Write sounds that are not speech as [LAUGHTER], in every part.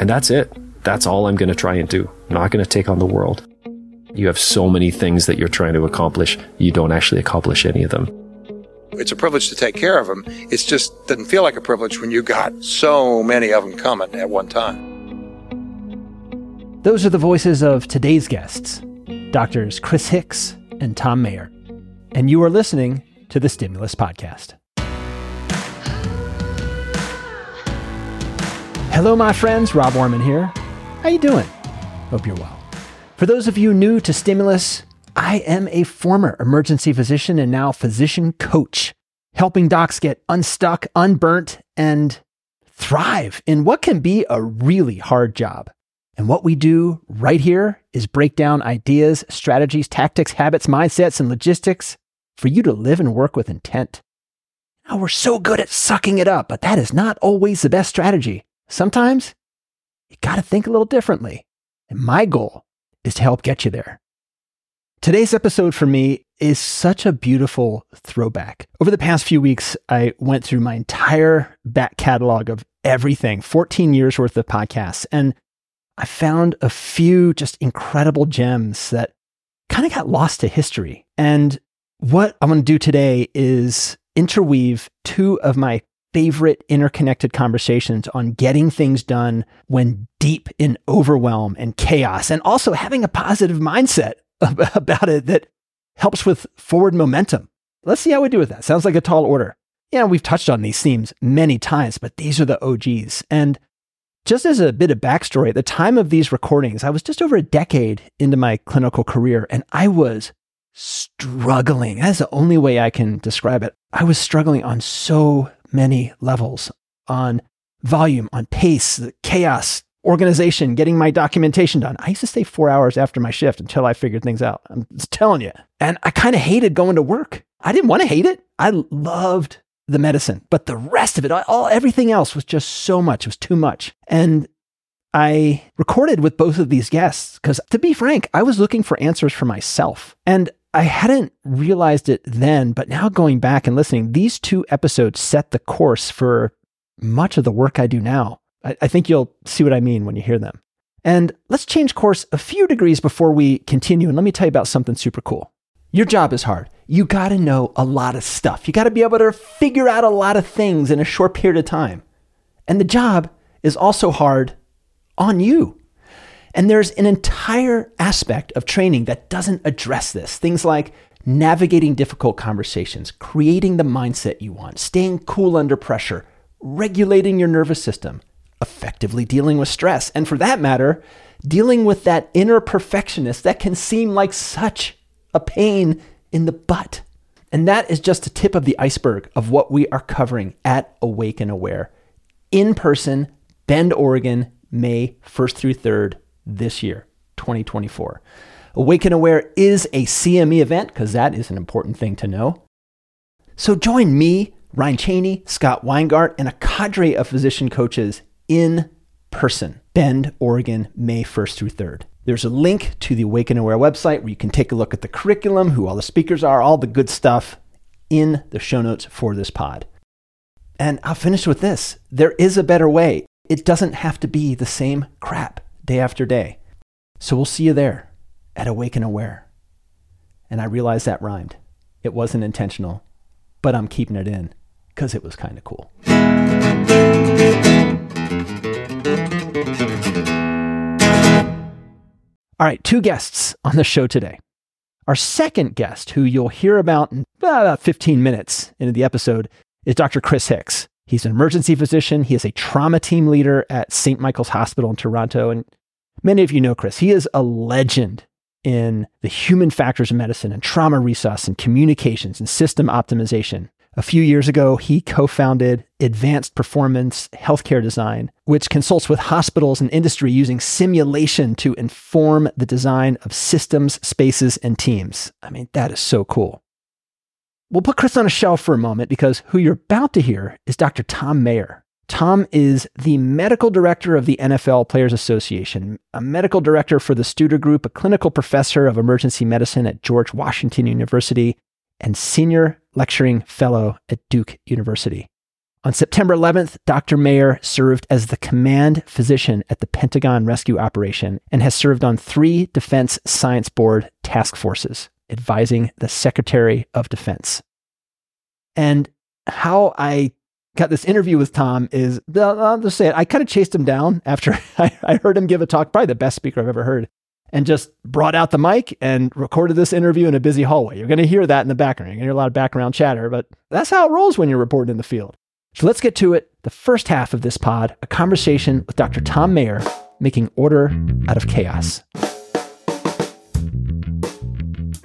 And that's it. That's all I'm going to try and do. I'm not going to take on the world. You have so many things that you're trying to accomplish, you don't actually accomplish any of them. It's a privilege to take care of them. It just doesn't feel like a privilege when you got so many of them coming at one time. Those are the voices of today's guests, doctors Chris Hicks and Thom Mayer. And you are listening to the Stimulus Podcast. Hello, my friends. Rob Orman here. How you doing? Hope you're well. For those of you new to Stimulus, I am a former emergency physician and now physician coach, helping docs get unstuck, unburnt, and thrive in what can be a really hard job. And what we do right here is break down ideas, strategies, tactics, habits, mindsets, and logistics for you to live and work with intent. Now, we're so good at sucking it up, but that is not always the best strategy. Sometimes you got to think a little differently. And my goal is to help get you there. Today's episode for me is such a beautiful throwback. Over the past few weeks, I went through my entire back catalog of everything, 14 years worth of podcasts, and I found a few just incredible gems that kind of got lost to history. And what I'm going to do today is interweave two of my favorite interconnected conversations on getting things done when deep in overwhelm and chaos, and also having a positive mindset [LAUGHS] about it that helps with forward momentum. Let's see how we do with that. Sounds like a tall order. Yeah, we've touched on these themes many times, but these are the OGs. And just as a bit of backstory, at the time of these recordings, I was just over a decade into my clinical career and I was struggling. That's the only way I can describe it. I was struggling on so many levels on volume, on pace, chaos, organization, getting my documentation done. I used to stay four hours after my shift until I figured things out. I'm just telling you. And I kind of hated going to work. I didn't want to hate it. I loved the medicine, but the rest of it, all everything else was just so much. It was too much. And I recorded with both of these guests because, to be frank, I was looking for answers for myself. And I hadn't realized it then, but now going back and listening, these two episodes set the course for much of the work I do now. I, I, think you'll see what I mean when you hear them. And let's change course a few degrees before we continue. And let me tell you about something super cool. Your job is hard. You got to know a lot of stuff. You got to be able to figure out a lot of things in a short period of time. And the job is also hard on you. And there's an entire aspect of training that doesn't address this. Things like navigating difficult conversations, creating the mindset you want, staying cool under pressure, regulating your nervous system, effectively dealing with stress, and for that matter, dealing with that inner perfectionist that can seem like such a pain in the butt. And that is just a tip of the iceberg of what we are covering at Awake and Aware in person, Bend, Oregon, May 1st through 3rd, this year, 2024. Awake and Aware is a CME event because that is an important thing to know. So join me, Ryan Cheney, Scott Weingart, and a cadre of physician coaches in person, Bend, Oregon, May 1st through 3rd. There's a link to the Awake and Aware website where you can take a look at the curriculum, who all the speakers are, all the good stuff in the show notes for this pod. And I'll finish with this there is a better way. It doesn't have to be the same crap day after day. So we'll see you there at Awake and Aware. And I realized that rhymed. It wasn't intentional, but I'm keeping it in because it was kind of cool. All right, two guests on the show today. Our second guest, who you'll hear about in about 15 minutes into the episode, is Dr. Chris Hicks. He's an emergency physician. He is a trauma team leader at St. Michael's Hospital in Toronto. And many of you know Chris. He is a legend in the human factors of medicine and trauma resus and communications and system optimization. A few years ago, he co founded Advanced Performance Healthcare Design, which consults with hospitals and industry using simulation to inform the design of systems, spaces, and teams. I mean, that is so cool. We'll put Chris on a shelf for a moment because who you're about to hear is Dr. Thom Mayer. Thom is the medical director of the NFL Players Association, a medical director for the Studer Group, a clinical professor of emergency medicine at George Washington University, and senior lecturing fellow at Duke University. On September 11th, Dr. Mayer served as the command physician at the Pentagon rescue operation and has served on three Defense Science Board task forces, advising the Secretary of Defense. And how I got this interview with Thom is, I'll just say it, I kind of chased him down after [LAUGHS] I, I heard him give a talk, probably the best speaker I've ever heard, and just brought out the mic and recorded this interview in a busy hallway. You're going to hear that in the background. You're going to hear a lot of background chatter, but that's how it rolls when you're reporting in the field. So let's get to it. The first half of this pod, a conversation with Dr. Thom Mayer, making order out of chaos.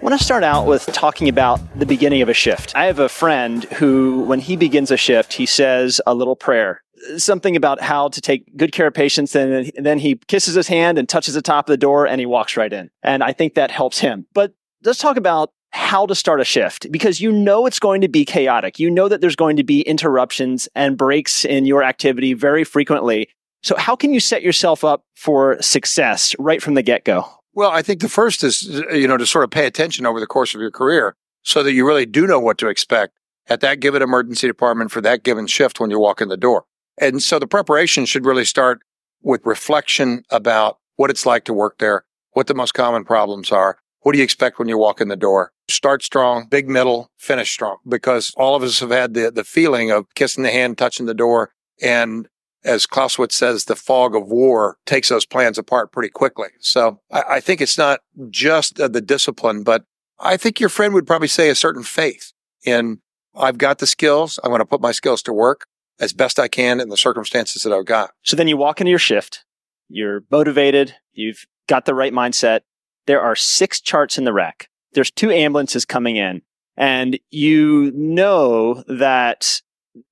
Want to start out with talking about the beginning of a shift. I have a friend who, when he begins a shift, he says a little prayer, something about how to take good care of patients. And then he kisses his hand and touches the top of the door and he walks right in. And I think that helps him. But let's talk about how to start a shift because you know it's going to be chaotic. You know that there's going to be interruptions and breaks in your activity very frequently. So how can you set yourself up for success right from the get go? Well, I think the first is, you know, to sort of pay attention over the course of your career so that you really do know what to expect at that given emergency department for that given shift when you walk in the door. And so the preparation should really start with reflection about what it's like to work there, what the most common problems are, what do you expect when you walk in the door? Start strong, big middle, finish strong, because all of us have had the, the feeling of kissing the hand, touching the door. And as Clausewitz says, the fog of war takes those plans apart pretty quickly. So I, I think it's not just uh, the discipline, but I think your friend would probably say a certain faith in I've got the skills. I'm going to put my skills to work as best I can in the circumstances that I've got. So then you walk into your shift, you're motivated, you've got the right mindset, there are six charts in the rack. There's two ambulances coming in and you know that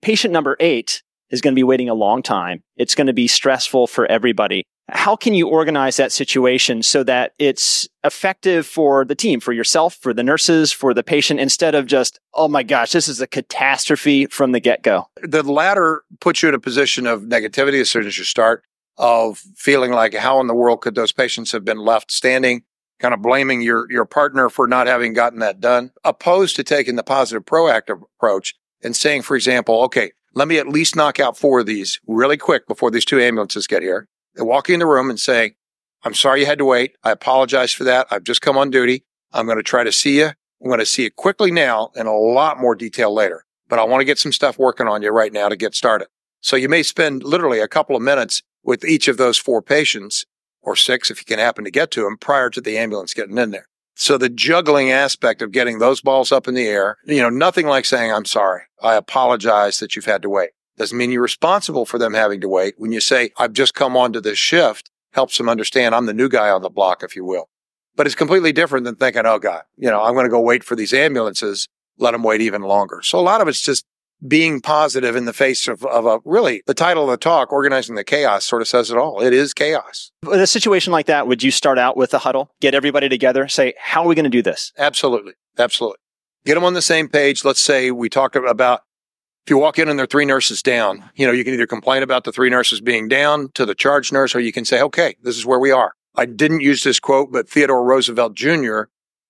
patient number eight is going to be waiting a long time. It's going to be stressful for everybody. How can you organize that situation so that it's effective for the team, for yourself, for the nurses, for the patient, instead of just, oh my gosh, this is a catastrophe from the get go? The latter puts you in a position of negativity as soon as you start, of feeling like, how in the world could those patients have been left standing? kind of blaming your, your partner for not having gotten that done, opposed to taking the positive proactive approach and saying, for example, okay, let me at least knock out four of these really quick before these two ambulances get here. And walking in the room and saying, I'm sorry you had to wait. I apologize for that. I've just come on duty. I'm going to try to see you. I'm going to see you quickly now and a lot more detail later. But I want to get some stuff working on you right now to get started. So you may spend literally a couple of minutes with each of those four patients or six if you can happen to get to them prior to the ambulance getting in there. So the juggling aspect of getting those balls up in the air, you know, nothing like saying, I'm sorry. I apologize that you've had to wait. Doesn't mean you're responsible for them having to wait. When you say, I've just come onto this shift, helps them understand I'm the new guy on the block, if you will. But it's completely different than thinking, oh God, you know, I'm going to go wait for these ambulances, let them wait even longer. So a lot of it's just being positive in the face of, of a really the title of the talk, organizing the chaos, sort of says it all. It is chaos. In a situation like that, would you start out with a huddle, get everybody together, say, how are we going to do this? Absolutely. Absolutely. Get them on the same page. Let's say we talk about if you walk in and there are three nurses down, you know, you can either complain about the three nurses being down to the charge nurse, or you can say, okay, this is where we are. I didn't use this quote, but Theodore Roosevelt Jr.,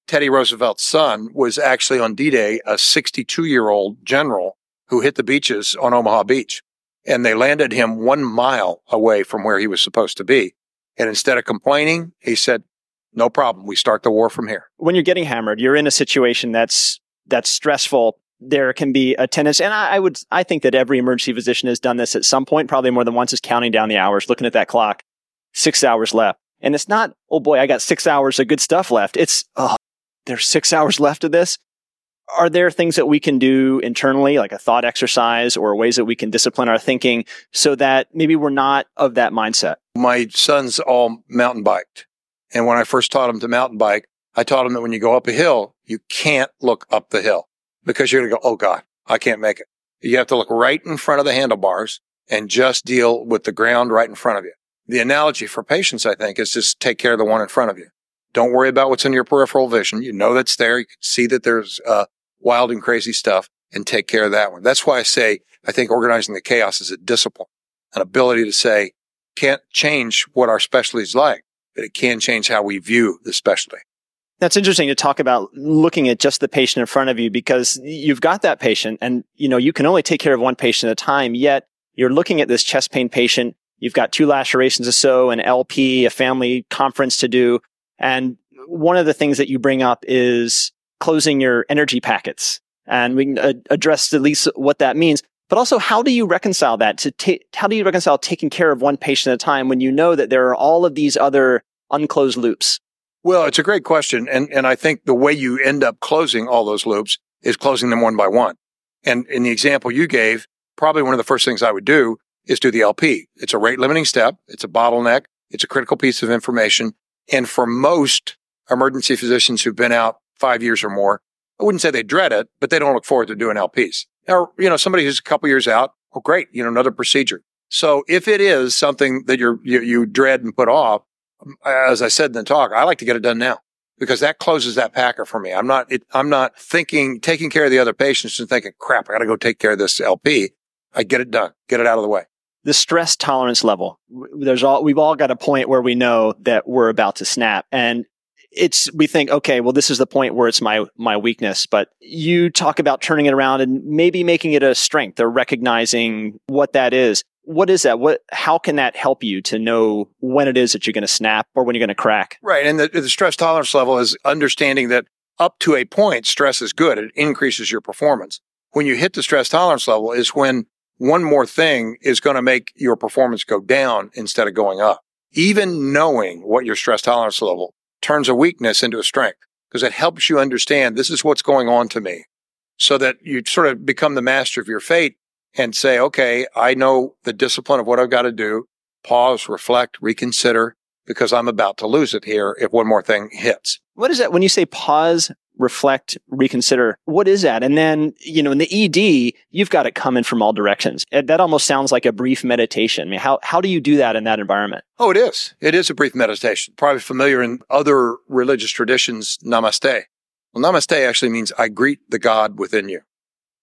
Teddy Roosevelt's son, was actually on D-Day a 62 year old general who hit the beaches on Omaha Beach. And they landed him one mile away from where he was supposed to be. And instead of complaining, he said, no problem. We start the war from here. When you're getting hammered, you're in a situation that's, that's stressful. There can be a tendency, and I, I would, I think that every emergency physician has done this at some point, probably more than once, is counting down the hours, looking at that clock, six hours left. And it's not, oh boy, I got six hours of good stuff left. It's, oh, there's six hours left of this are there things that we can do internally, like a thought exercise or ways that we can discipline our thinking so that maybe we're not of that mindset? My sons all mountain biked. And when I first taught them to mountain bike, I taught them that when you go up a hill, you can't look up the hill because you're going to go, Oh God, I can't make it. You have to look right in front of the handlebars and just deal with the ground right in front of you. The analogy for patients, I think, is just take care of the one in front of you. Don't worry about what's in your peripheral vision. You know that's there. You can see that there's uh, wild and crazy stuff and take care of that one. That's why I say I think organizing the chaos is a discipline, an ability to say, can't change what our specialty is like, but it can change how we view the specialty. That's interesting to talk about looking at just the patient in front of you because you've got that patient and, you know, you can only take care of one patient at a time, yet you're looking at this chest pain patient. You've got two lacerations or so, an LP, a family conference to do. And one of the things that you bring up is closing your energy packets. And we can uh, address at least what that means. But also, how do you reconcile that to how do you reconcile taking care of one patient at a time when you know that there are all of these other unclosed loops? Well, it's a great question. And, and I think the way you end up closing all those loops is closing them one by one. And in the example you gave, probably one of the first things I would do is do the LP. It's a rate limiting step. It's a bottleneck. It's a critical piece of information. And for most emergency physicians who've been out five years or more, I wouldn't say they dread it, but they don't look forward to doing LPs. Or, you know, somebody who's a couple years out, oh, great, you know, another procedure. So if it is something that you're, you, you dread and put off, as I said in the talk, I like to get it done now because that closes that packet for me. I'm not, it, I'm not thinking, taking care of the other patients and thinking, crap, I got to go take care of this LP. I get it done, get it out of the way. The stress tolerance level. There's all, we've all got a point where we know that we're about to snap and it's we think okay well this is the point where it's my my weakness but you talk about turning it around and maybe making it a strength or recognizing what that is. What is that? What how can that help you to know when it is that you're going to snap or when you're going to crack? Right and the, the stress tolerance level is understanding that up to a point stress is good. It increases your performance. When you hit the stress tolerance level is when one more thing is going to make your performance go down instead of going up. Even knowing what your stress tolerance level turns a weakness into a strength because it helps you understand this is what's going on to me so that you sort of become the master of your fate and say, okay, I know the discipline of what I've got to do. Pause, reflect, reconsider because I'm about to lose it here if one more thing hits. What is that when you say pause, reflect, reconsider. What is that? And then, you know, in the ED, you've got it coming from all directions. Uh, that almost sounds like a brief meditation. I mean, how, how do you do that in that environment? Oh, it is. It is a brief meditation. Probably familiar in other religious traditions, namaste. Well, namaste actually means I greet the God within you.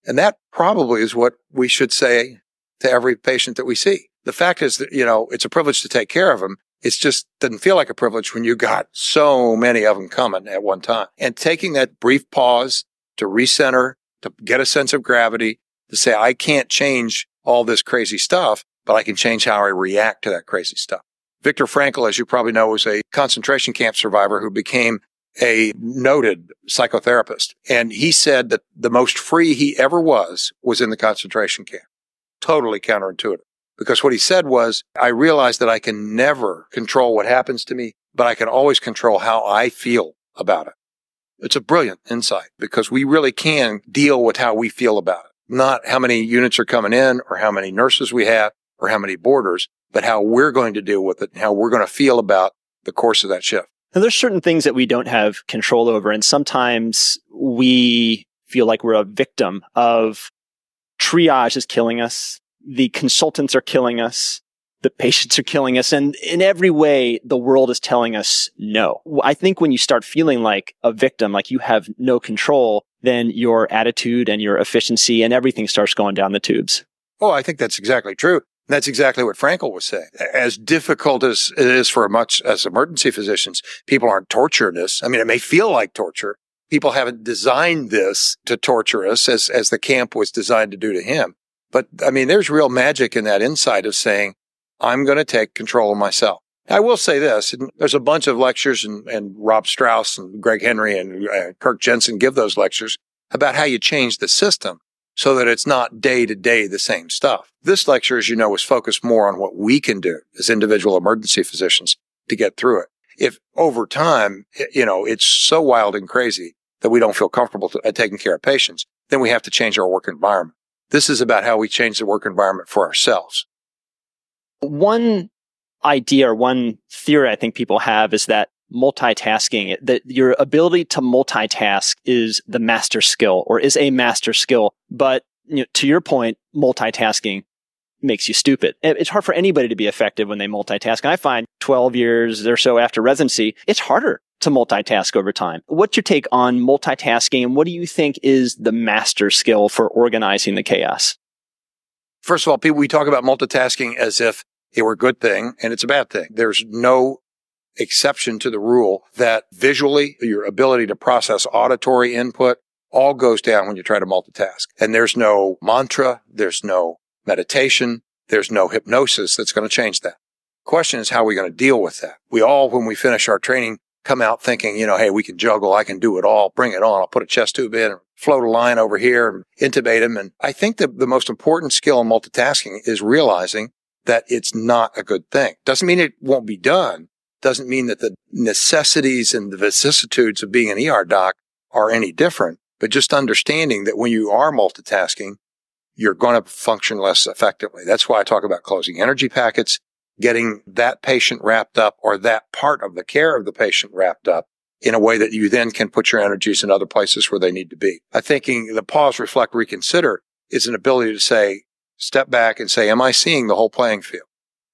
And that probably is what we should say to every patient that we see. The fact is that, you know, it's a privilege to take care of them. It just doesn't feel like a privilege when you got so many of them coming at one time. And taking that brief pause to recenter, to get a sense of gravity, to say, I can't change all this crazy stuff, but I can change how I react to that crazy stuff. Viktor Frankl, as you probably know, was a concentration camp survivor who became a noted psychotherapist. And he said that the most free he ever was was in the concentration camp. Totally counterintuitive. Because what he said was, I realized that I can never control what happens to me, but I can always control how I feel about it. It's a brilliant insight because we really can deal with how we feel about it. Not how many units are coming in or how many nurses we have or how many boarders, but how we're going to deal with it and how we're going to feel about the course of that shift. Now, there's certain things that we don't have control over. And sometimes we feel like we're a victim of triage is killing us the consultants are killing us. The patients are killing us. And in every way, the world is telling us no. I think when you start feeling like a victim, like you have no control, then your attitude and your efficiency and everything starts going down the tubes. Oh, I think that's exactly true. That's exactly what Frankl was saying. As difficult as it is for much as emergency physicians, people aren't torturing us. I mean, it may feel like torture. People haven't designed this to torture us as, as the camp was designed to do to him. But I mean, there's real magic in that insight of saying, I'm going to take control of myself. I will say this. There's a bunch of lectures and, and Rob Strauss and Greg Henry and uh, Kirk Jensen give those lectures about how you change the system so that it's not day to day the same stuff. This lecture, as you know, was focused more on what we can do as individual emergency physicians to get through it. If over time, you know, it's so wild and crazy that we don't feel comfortable at taking care of patients, then we have to change our work environment. This is about how we change the work environment for ourselves. One idea or one theory I think people have is that multitasking, that your ability to multitask is the master skill or is a master skill. But you know, to your point, multitasking makes you stupid. It's hard for anybody to be effective when they multitask. And I find 12 years or so after residency, it's harder to multitask over time. What's your take on multitasking and what do you think is the master skill for organizing the chaos? First of all, people, we talk about multitasking as if it were a good thing and it's a bad thing. There's no exception to the rule that visually your ability to process auditory input all goes down when you try to multitask. And there's no mantra. There's no meditation. There's no hypnosis that's going to change that. Question is how are we going to deal with that? We all, when we finish our training, come out thinking, you know, hey, we can juggle. I can do it all. Bring it on. I'll put a chest tube in and float a line over here and intubate him. And I think that the most important skill in multitasking is realizing that it's not a good thing. Doesn't mean it won't be done. Doesn't mean that the necessities and the vicissitudes of being an ER doc are any different, but just understanding that when you are multitasking, you're going to function less effectively. That's why I talk about closing energy packets, getting that patient wrapped up or that part of the care of the patient wrapped up in a way that you then can put your energies in other places where they need to be. I thinking the pause, reflect, reconsider is an ability to say, step back and say, am I seeing the whole playing field?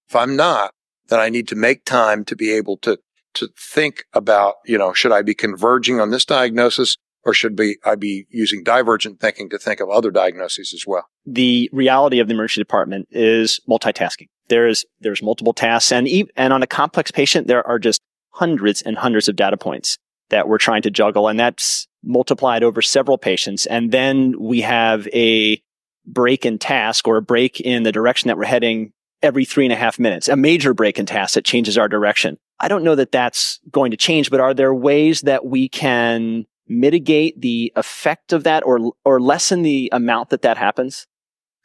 If I'm not, then I need to make time to be able to, to think about, you know, should I be converging on this diagnosis or should be, I be using divergent thinking to think of other diagnoses as well? The reality of the emergency department is multitasking. There is, there's multiple tasks and, and on a complex patient, there are just hundreds and hundreds of data points that we're trying to juggle. And that's multiplied over several patients. And then we have a break in task or a break in the direction that we're heading every three and a half minutes, a major break in task that changes our direction. I don't know that that's going to change, but are there ways that we can mitigate the effect of that or, or lessen the amount that that happens?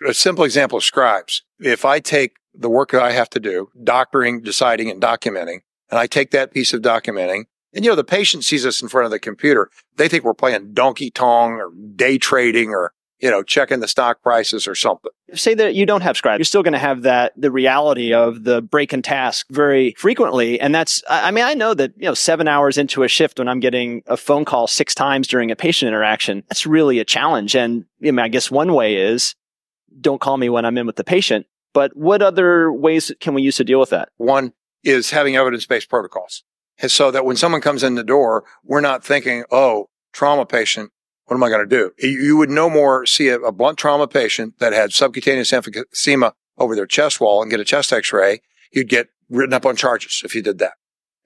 A simple example of scribes. If I take the work that I have to do, doctoring, deciding, and documenting, and I take that piece of documenting, and you know, the patient sees us in front of the computer. They think we're playing Donkey Kong or day trading or you know, checking the stock prices or something. Say that you don't have Scribe. You're still going to have that, the reality of the break and task very frequently. And that's, I mean, I know that, you know, seven hours into a shift when I'm getting a phone call six times during a patient interaction, that's really a challenge. And I mean, I guess one way is don't call me when I'm in with the patient. But what other ways can we use to deal with that? One is having evidence based protocols. And so that when someone comes in the door, we're not thinking, oh, trauma patient, what am I going to do? You would no more see a, a, blunt trauma patient that had subcutaneous emphysema over their chest wall and get a chest x-ray. You'd get written up on charges if you did that.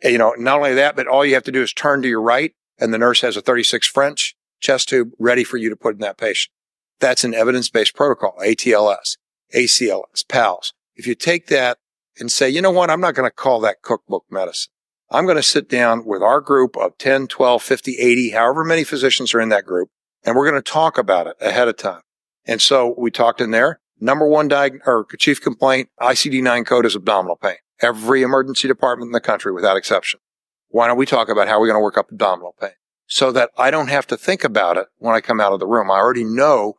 And, you know, not only that, but all you have to do is turn to your right and the nurse has a 36 French chest tube ready for you to put in that patient. That's an evidence-based protocol, ATLS, ACLS, PALS. If you take that and say, you know what, I'm not going to call that cookbook medicine. I'm going to sit down with our group of 10, 12, 50, 80, however many physicians are in that group, and we're going to talk about it ahead of time. And so we talked in there. Number one diag- or chief complaint, ICD-9 code is abdominal pain. Every emergency department in the country without exception. Why don't we talk about how we're going to work up abdominal pain so that I don't have to think about it when I come out of the room. I already know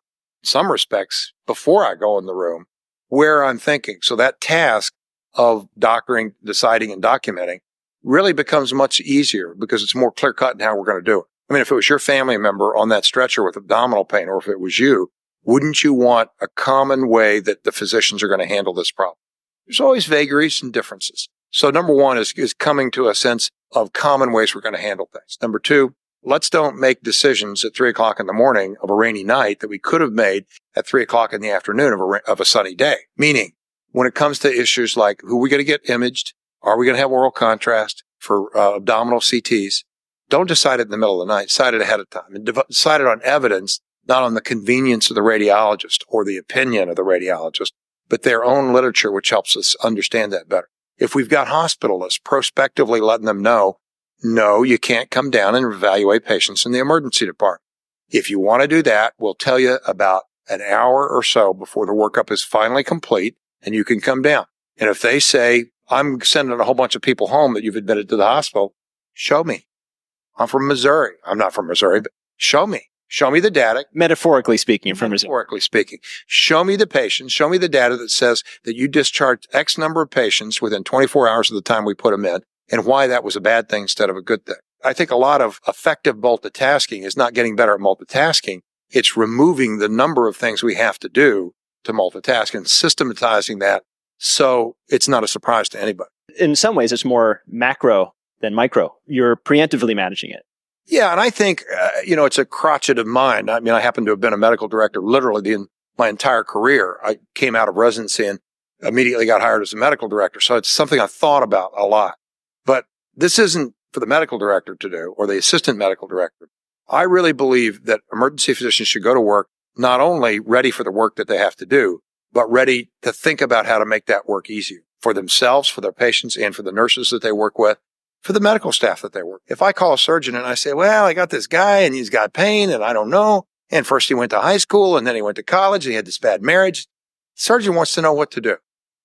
some respects before I go in the room where I'm thinking. So that task of doctoring, deciding and documenting really becomes much easier because it's more clear cut in how we're going to do it. I mean, if it was your family member on that stretcher with abdominal pain, or if it was you, wouldn't you want a common way that the physicians are going to handle this problem? There's always vagaries and differences. So number one is, is coming to a sense of common ways we're going to handle things. Number two, let's don't make decisions at three o'clock in the morning of a rainy night that we could have made at three o'clock in the afternoon of a, of a sunny day. Meaning, when it comes to issues like who are we going to get imaged? Are we going to have oral contrast for uh, abdominal CTs? Don't decide it in the middle of the night. Decide it ahead of time and decide it on evidence, not on the convenience of the radiologist or the opinion of the radiologist, but their own literature, which helps us understand that better. If we've got hospitalists prospectively letting them know, no, you can't come down and evaluate patients in the emergency department. If you want to do that, we'll tell you about an hour or so before the workup is finally complete and you can come down. And if they say, I'm sending a whole bunch of people home that you've admitted to the hospital, show me. I'm from Missouri. I'm not from Missouri, but show me. Show me the data. Metaphorically speaking, from Missouri. Metaphorically speaking. Show me the patients. Show me the data that says that you discharged X number of patients within 24 hours of the time we put them in and why that was a bad thing instead of a good thing. I think a lot of effective multitasking is not getting better at multitasking. It's removing the number of things we have to do to multitask and systematizing that so it's not a surprise to anybody. In some ways, it's more macro than micro. You're preemptively managing it. Yeah. And I think, uh, you know, it's a crotchet of mine. I mean, I happen to have been a medical director literally the, my entire career. I came out of residency and immediately got hired as a medical director. So it's something I thought about a lot. This isn't for the medical director to do or the assistant medical director. I really believe that emergency physicians should go to work not only ready for the work that they have to do, but ready to think about how to make that work easier for themselves, for their patients, and for the nurses that they work with, for the medical staff that they work. If I call a surgeon and I say, well, I got this guy and he's got pain and I don't know. And first he went to high school and then he went to college and he had this bad marriage. surgeon wants to know what to do.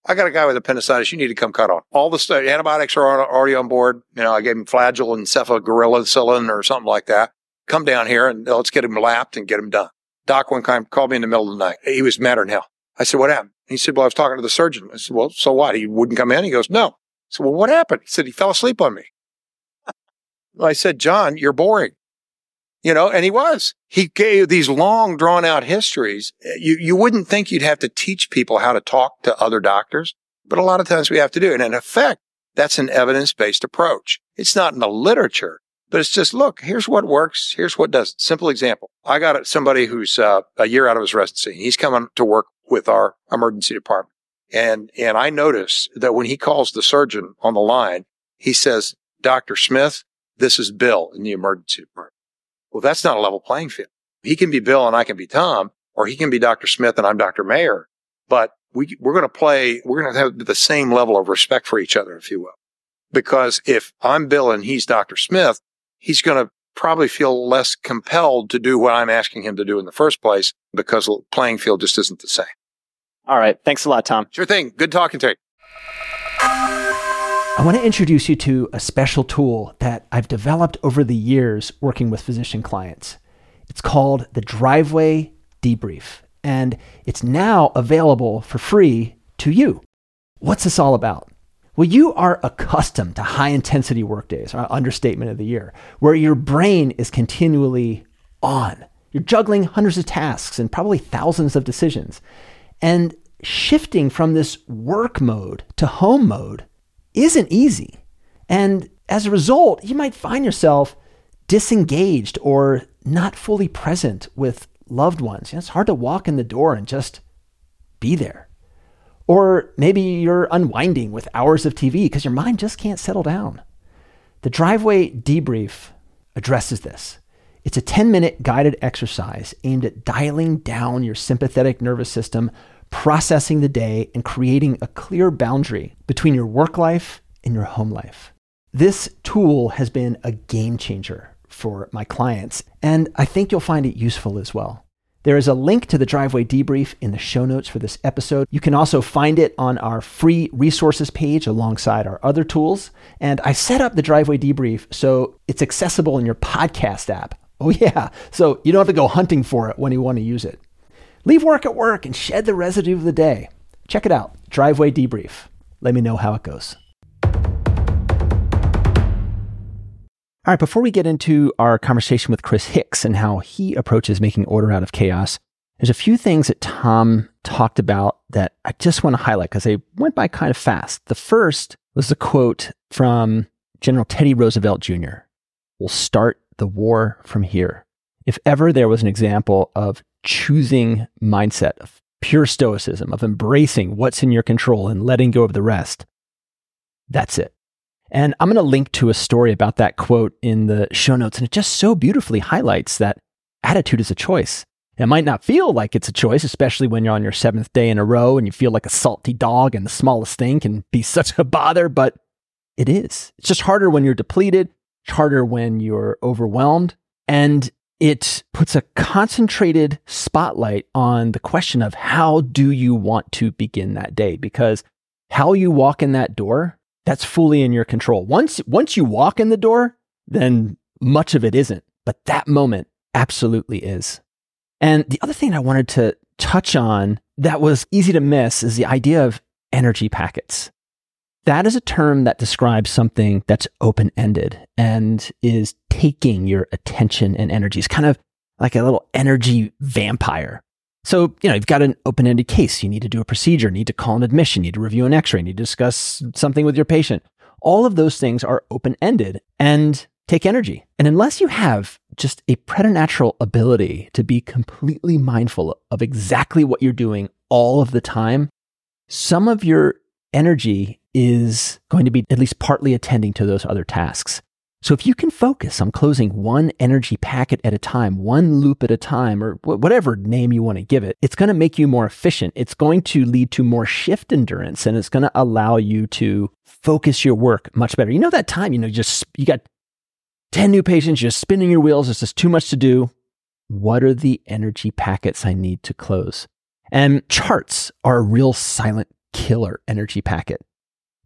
I got a guy with appendicitis. You need to come cut on. All the st- antibiotics are already on board. You know, I gave him flagyl and or something like that. Come down here and let's get him lapped and get him done. Doc one time called me in the middle of the night. He was madder than hell. I said, what happened? He said, well, I was talking to the surgeon. I said, well, so what? He wouldn't come in. He goes, no. I said, well, what happened? He said, he fell asleep on me. [LAUGHS] I said, John, you're boring. You know, and he was. He gave these long drawn out histories. You, you wouldn't think you'd have to teach people how to talk to other doctors, but a lot of times we have to do. And in effect, that's an evidence based approach. It's not in the literature, but it's just, look, here's what works. Here's what doesn't. Simple example. I got somebody who's uh, a year out of his residency. He's coming to work with our emergency department. And, and I notice that when he calls the surgeon on the line, he says, Dr. Smith, this is Bill in the emergency department. Well, that's not a level playing field. He can be Bill and I can be Thom, or he can be Dr. Smith and I'm Dr. Mayer. But we, we're going to play, we're going to have the same level of respect for each other, if you will. Because if I'm Bill and he's Dr. Smith, he's going to probably feel less compelled to do what I'm asking him to do in the first place because the playing field just isn't the same. All right. Thanks a lot, Thom. Sure thing. Good talking to you. I want to introduce you to a special tool that I've developed over the years working with physician clients. It's called the Driveway Debrief, and it's now available for free to you. What's this all about? Well, you are accustomed to high intensity workdays, our understatement of the year, where your brain is continually on. You're juggling hundreds of tasks and probably thousands of decisions. And shifting from this work mode to home mode isn't easy. And as a result, you might find yourself disengaged or not fully present with loved ones. You know, it's hard to walk in the door and just be there. Or maybe you're unwinding with hours of TV because your mind just can't settle down. The driveway debrief addresses this. It's a 10 minute guided exercise aimed at dialing down your sympathetic nervous system processing the day, and creating a clear boundary between your work life and your home life. This tool has been a game changer for my clients, and I think you'll find it useful as well. There is a link to the driveway debrief in the show notes for this episode. You can also find it on our free resources page alongside our other tools. And I set up the driveway debrief so it's accessible in your podcast app. Oh, yeah. So you don't have to go hunting for it when you want to use it. Leave work at work and shed the residue of the day. Check it out, Driveway Debrief. Let me know how it goes. All right, before we get into our conversation with Chris Hicks and how he approaches making order out of chaos, there's a few things that Thom talked about that I just want to highlight because they went by kind of fast. The first was the quote from General Teddy Roosevelt Jr. We'll start the war from here. If ever there was an example of choosing mindset of pure stoicism, of embracing what's in your control and letting go of the rest. That's it. And I'm going to link to a story about that quote in the show notes. And it just so beautifully highlights that attitude is a choice. It might not feel like it's a choice, especially when you're on your seventh day in a row and you feel like a salty dog and the smallest thing can be [LAUGHS] such a bother, but it is. It's just harder when you're depleted. It's harder when you're overwhelmed. And it puts a concentrated spotlight on the question of how do you want to begin that day? Because how you walk in that door, that's fully in your control. Once, once you walk in the door, then much of it isn't. But that moment absolutely is. And the other thing I wanted to touch on that was easy to miss is the idea of energy packets. That is a term that describes something that's open ended and is taking your attention and energy. It's kind of like a little energy vampire. So, you know, you've got an open ended case. You need to do a procedure, need to call an admission, need to review an x ray, need to discuss something with your patient. All of those things are open ended and take energy. And unless you have just a preternatural ability to be completely mindful of exactly what you're doing all of the time, some of your energy is going to be at least partly attending to those other tasks. So if you can focus on closing one energy packet at a time, one loop at a time, or whatever name you want to give it, it's going to make you more efficient. It's going to lead to more shift endurance and it's going to allow you to focus your work much better. You know, that time, you know, just, you got 10 new patients, you're spinning your wheels. It's just too much to do. What are the energy packets I need to close? And charts are a real silent killer energy packet.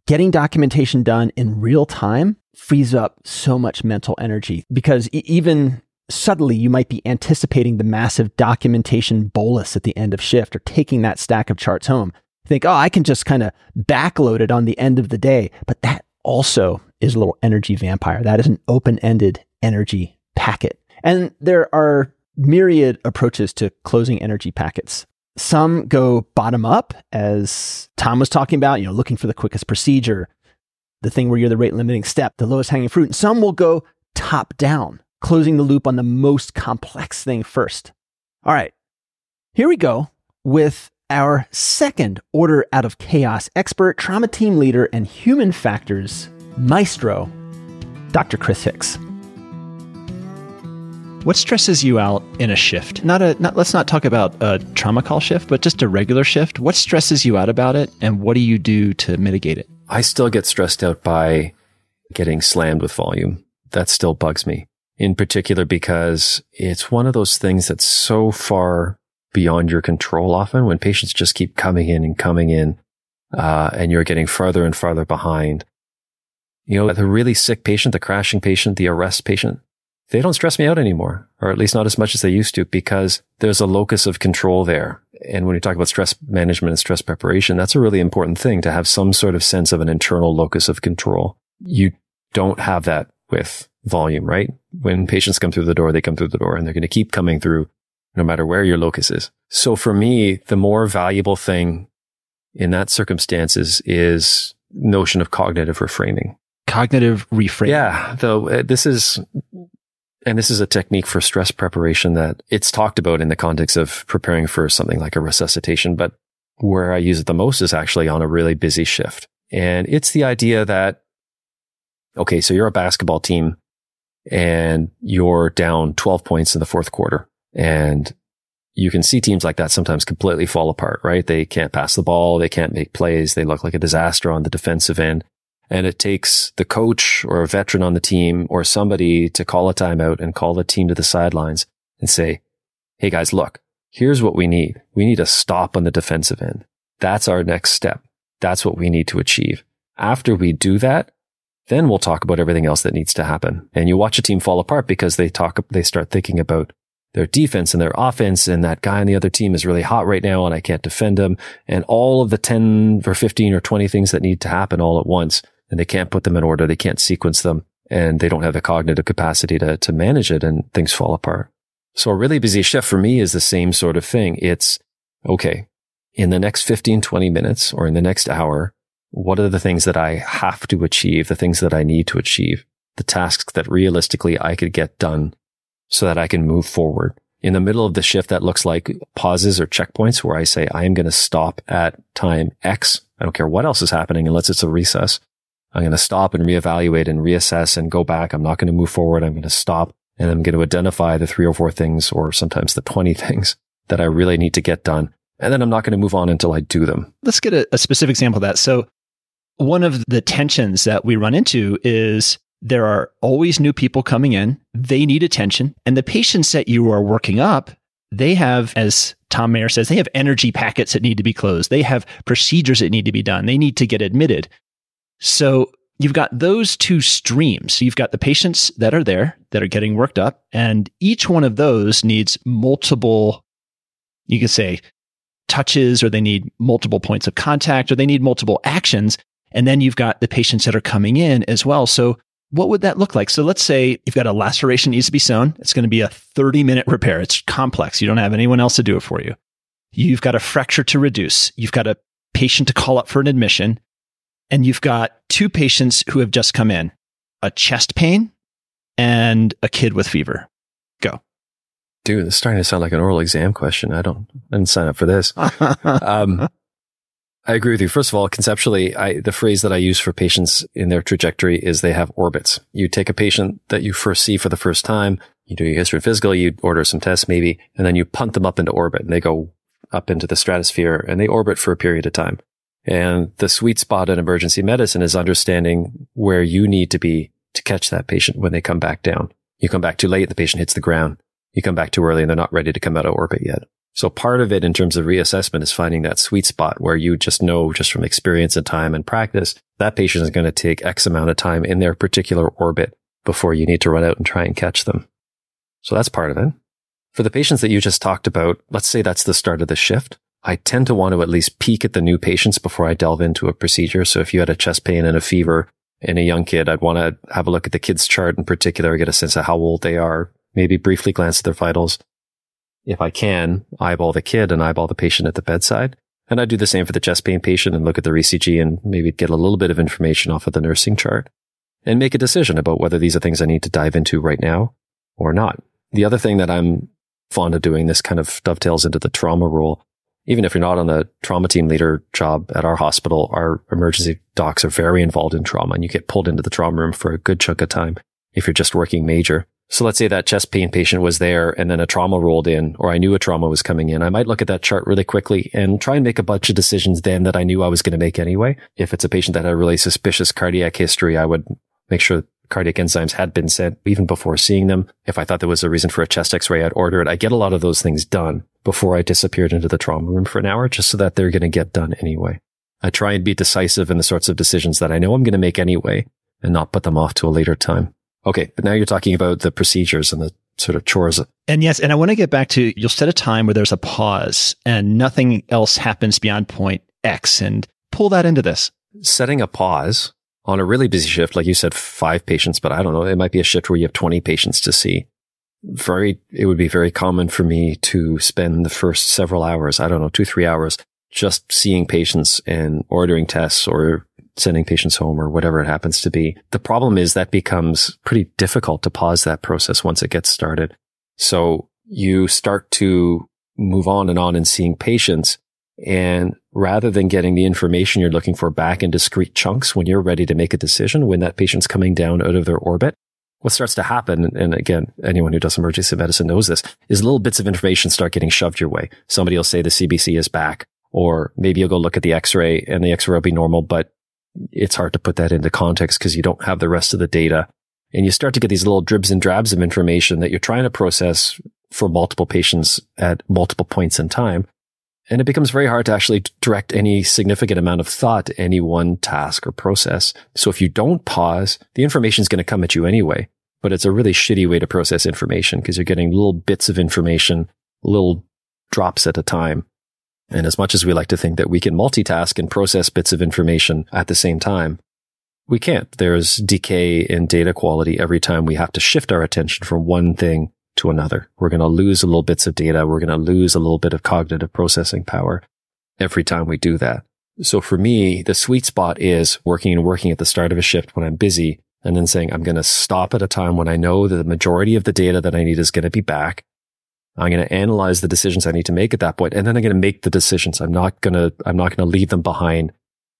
Getting documentation done in real time frees up so much mental energy because even subtly you might be anticipating the massive documentation bolus at the end of shift or taking that stack of charts home. Think, oh, I can just kind of backload it on the end of the day. But that also is a little energy vampire. That is an open ended energy packet. And there are myriad approaches to closing energy packets. Some go bottom up, as Thom was talking about, you know, looking for the quickest procedure the thing where you're the rate limiting step, the lowest hanging fruit. And some will go top down, closing the loop on the most complex thing first. All right, here we go with our second order out of chaos expert, trauma team leader, and human factors maestro, Dr. Chris Hicks. What stresses you out in a shift? Not a not, let's not talk about a trauma call shift, but just a regular shift. What stresses you out about it and what do you do to mitigate it? I still get stressed out by getting slammed with volume. That still bugs me in particular because it's one of those things that's so far beyond your control often when patients just keep coming in and coming in, uh, and you're getting farther and farther behind. You know, the really sick patient, the crashing patient, the arrest patient, they don't stress me out anymore, or at least not as much as they used to because there's a locus of control there. And when you talk about stress management and stress preparation, that's a really important thing to have some sort of sense of an internal locus of control. You don't have that with volume, right? When patients come through the door, they come through the door and they're going to keep coming through no matter where your locus is. So for me, the more valuable thing in that circumstances is notion of cognitive reframing. Cognitive reframing. Yeah. Though uh, this is and this is a technique for stress preparation that it's talked about in the context of preparing for something like a resuscitation, but where I use it the most is actually on a really busy shift. And it's the idea that, okay, so you're a basketball team and you're down 12 points in the fourth quarter and you can see teams like that sometimes completely fall apart, right? They can't pass the ball. They can't make plays. They look like a disaster on the defensive end. And it takes the coach or a veteran on the team or somebody to call a timeout and call the team to the sidelines and say, Hey guys, look, here's what we need. We need a stop on the defensive end. That's our next step. That's what we need to achieve. After we do that, then we'll talk about everything else that needs to happen. And you watch a team fall apart because they talk, they start thinking about their defense and their offense. And that guy on the other team is really hot right now and I can't defend him. And all of the 10 or 15 or 20 things that need to happen all at once and they can't put them in order. They can't sequence them and they don't have the cognitive capacity to, to manage it and things fall apart. So a really busy shift for me is the same sort of thing. It's okay. In the next 15, 20 minutes or in the next hour, what are the things that I have to achieve? The things that I need to achieve, the tasks that realistically I could get done so that I can move forward. In the middle of the shift, that looks like pauses or checkpoints where I say, I am going to stop at time X. I don't care what else is happening unless it's a resus. I'm going to stop and reevaluate and reassess and go back. I'm not going to move forward. I'm going to stop and I'm going to identify the three or four things or sometimes the 20 [LAUGHS] things that I really need to get done. And then I'm not going to move on until I do them. Let's get a, a specific example of that. So one of the tensions that we run into is there are always new people coming in. They need attention. And the patients that you are working up, they have, as Thom Mayer says, they have energy packets that need to be closed. They have procedures that need to be done. They need to get admitted. So you've got those two streams. You've got the patients that are there that are getting worked up, and each one of those needs multiple, you could say, touches, or they need multiple points of contact, or they need multiple actions. And then you've got the patients that are coming in as well. So what would that look like? So let's say you've got a laceration needs to be sewn. It's going to be a 30 minute repair. It's complex. You don't have anyone else to do it for you. You've got a fracture to reduce. You've got a patient to call up for an admission and you've got two patients who have just come in a chest pain and a kid with fever. Go. Dude, it's starting to sound like an oral exam question. I don't, I didn't sign up for this. [LAUGHS] um, I agree with you. First of all, conceptually, I, the phrase that I use for patients in their trajectory is they have orbits. You take a patient that you first see for the first time, you do your history and physical, you order some tests maybe, and then you punt them up into orbit and they go up into the stratosphere and they orbit for a period of time. And the sweet spot in emergency medicine is understanding where you need to be to catch that patient when they come back down. You come back too late, the patient hits the ground. You come back too early and they're not ready to come out of orbit yet. So part of it in terms of reassessment is finding that sweet spot where you just know just from experience and time and practice, that patient is going to take X amount of time in their particular orbit before you need to run out and try and catch them. So that's part of it. For the patients that you just talked about, let's say that's the start of the shift. I tend to want to at least peek at the new patients before I delve into a procedure. So if you had a chest pain and a fever in a young kid, I'd want to have a look at the kid's chart in particular, get a sense of how old they are, maybe briefly glance at their vitals, if I can, eyeball the kid and eyeball the patient at the bedside. And I'd do the same for the chest pain patient and look at their ECG and maybe get a little bit of information off of the nursing chart and make a decision about whether these are things I need to dive into right now or not. The other thing that I'm fond of doing, this kind of dovetails into the trauma role. Even if you're not on the trauma team leader job at our hospital, our emergency docs are very involved in trauma and you get pulled into the trauma room for a good chunk of time if you're just working major. So let's say that chest pain patient was there and then a trauma rolled in, or I knew a trauma was coming in. I might look at that chart really quickly and try and make a bunch of decisions then that I knew I was going to make anyway. If it's a patient that had a really suspicious cardiac history, I would make sure cardiac enzymes had been sent even before seeing them. If I thought there was a reason for a chest x-ray, I'd order it. I get a lot of those things done before I disappeared into the trauma room for an hour, just so that they're going to get done anyway. I try and be decisive in the sorts of decisions that I know I'm going to make anyway and not put them off to a later time. Okay, but now you're talking about the procedures and the sort of chores. And yes, and I want to get back to you'll set a time where there's a pause and nothing else happens beyond point X and pull that into this. Setting a pause on a really busy shift, like you said, five patients, but I don't know, it might be a shift where you have 20 patients to see. Very, it would be very common for me to spend the first several hours, I don't know, two, three hours just seeing patients and ordering tests or sending patients home or whatever it happens to be. The problem is that becomes pretty difficult to pause that process once it gets started. So you start to move on and on and seeing patients. And rather than getting the information you're looking for back in discrete chunks when you're ready to make a decision, when that patient's coming down out of their orbit, what starts to happen, and again, anyone who does emergency medicine knows this, is little bits of information start getting shoved your way. Somebody will say the CBC is back, or maybe you'll go look at the x-ray and the x-ray will be normal, but it's hard to put that into context because you don't have the rest of the data. And you start to get these little dribs and drabs of information that you're trying to process for multiple patients at multiple points in time. And it becomes very hard to actually direct any significant amount of thought to any one task or process. So if you don't pause, the information is going to come at you anyway. But it's a really shitty way to process information because you're getting little bits of information, little drops at a time. And as much as we like to think that we can multitask and process bits of information at the same time, we can't. There's decay in data quality every time we have to shift our attention from one thing to another. We're going to lose a little bits of data. We're going to lose a little bit of cognitive processing power every time we do that. So for me, the sweet spot is working and working at the start of a shift when I'm busy and then saying, I'm going to stop at a time when I know that the majority of the data that I need is going to be back. I'm going to analyze the decisions I need to make at that point, and then I'm going to make the decisions. I'm not going to, I'm not going to leave them behind.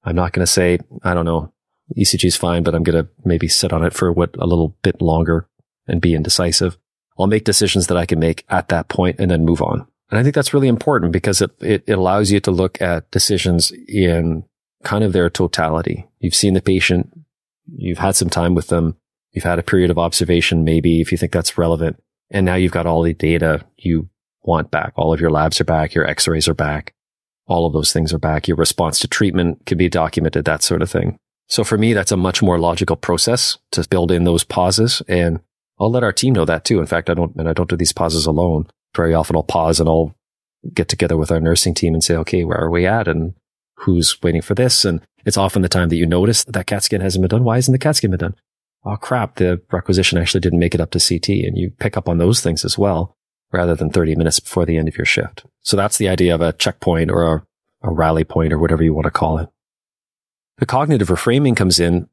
I'm not going to say, I don't know, ECG is fine, but I'm going to maybe sit on it for what, a little bit longer and be indecisive. I'll make decisions that I can make at that point and then move on. And I think that's really important because it, it, allows you to look at decisions in kind of their totality. You've seen the patient. You've had some time with them. You've had a period of observation, maybe if you think that's relevant. And now you've got all the data you want back. All of your labs are back. Your x-rays are back. All of those things are back. Your response to treatment can be documented, that sort of thing. So for me, that's a much more logical process to build in those pauses. And I'll let our team know that too. In fact, I don't, and I don't do these pauses alone. Very often I'll pause and I'll get together with our nursing team and say, okay, where are we at? And who's waiting for this? And it's often the time that you notice that, that CAT scan hasn't been done. Why isn't the CAT scan been done? oh crap, the requisition actually didn't make it up to CT. And you pick up on those things as well, rather than 30 minutes before the end of your shift. So that's the idea of a checkpoint or a, a rally point or whatever you want to call it. The cognitive reframing comes in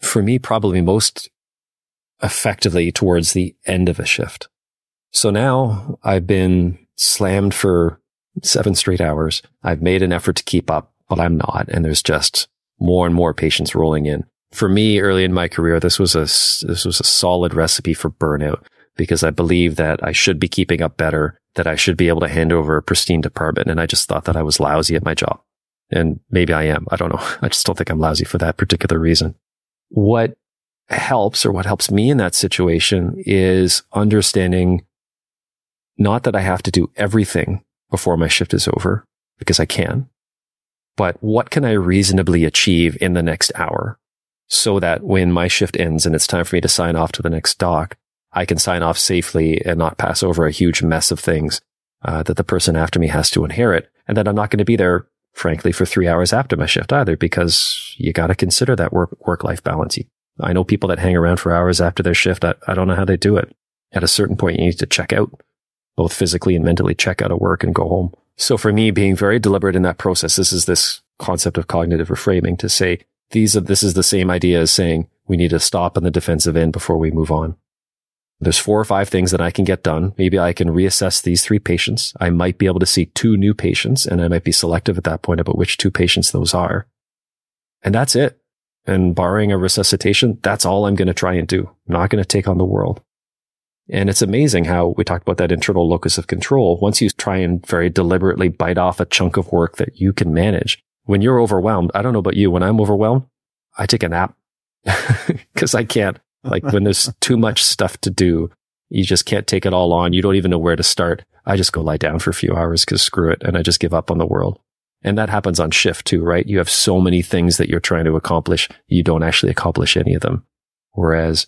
for me probably most effectively towards the end of a shift. So now I've been slammed for seven straight hours. I've made an effort to keep up. but I'm not. And there's just more and more patients rolling in. For me, early in my career, this was a, this was a solid recipe for burnout because I believe that I should be keeping up better, that I should be able to hand over a pristine department. And I just thought that I was lousy at my job. And maybe I am. I don't know. [LAUGHS] I just don't think I'm lousy for that particular reason. What helps or what helps me in that situation is understanding not that I have to do everything before my shift is over because I can, but what can I reasonably achieve in the next hour so that when my shift ends and it's time for me to sign off to the next doc, I can sign off safely and not pass over a huge mess of things uh, that the person after me has to inherit. And that I'm not going to be there, frankly, for three hours after my shift either, because you got to consider that work, work life balance. I know people that hang around for hours after their shift. I, I don't know how they do it. At a certain point, you need to check out, both physically and mentally check out of work and go home. So for me, being very deliberate in that process, this is this concept of cognitive reframing to say, these are, this is the same idea as saying we need to stop on the defensive end before we move on. There's four or five things that I can get done. Maybe I can reassess these three patients. I might be able to see two new patients and I might be selective at that point about which two patients those are. And that's it. And barring a resuscitation, that's all I'm going to try and do. I'm not going to take on the world. And it's amazing how we talked about that internal locus of control. Once you try and very deliberately bite off a chunk of work that you can manage, when you're overwhelmed, I don't know about you, when I'm overwhelmed, I take a nap [LAUGHS] because I can't. Like when there's [LAUGHS] too much stuff to do, you just can't take it all on. You don't even know where to start. I just go lie down for a few hours because screw it. And I just give up on the world. And that happens on shift too, right? You have so many things that you're trying to accomplish. You don't actually accomplish any of them. Whereas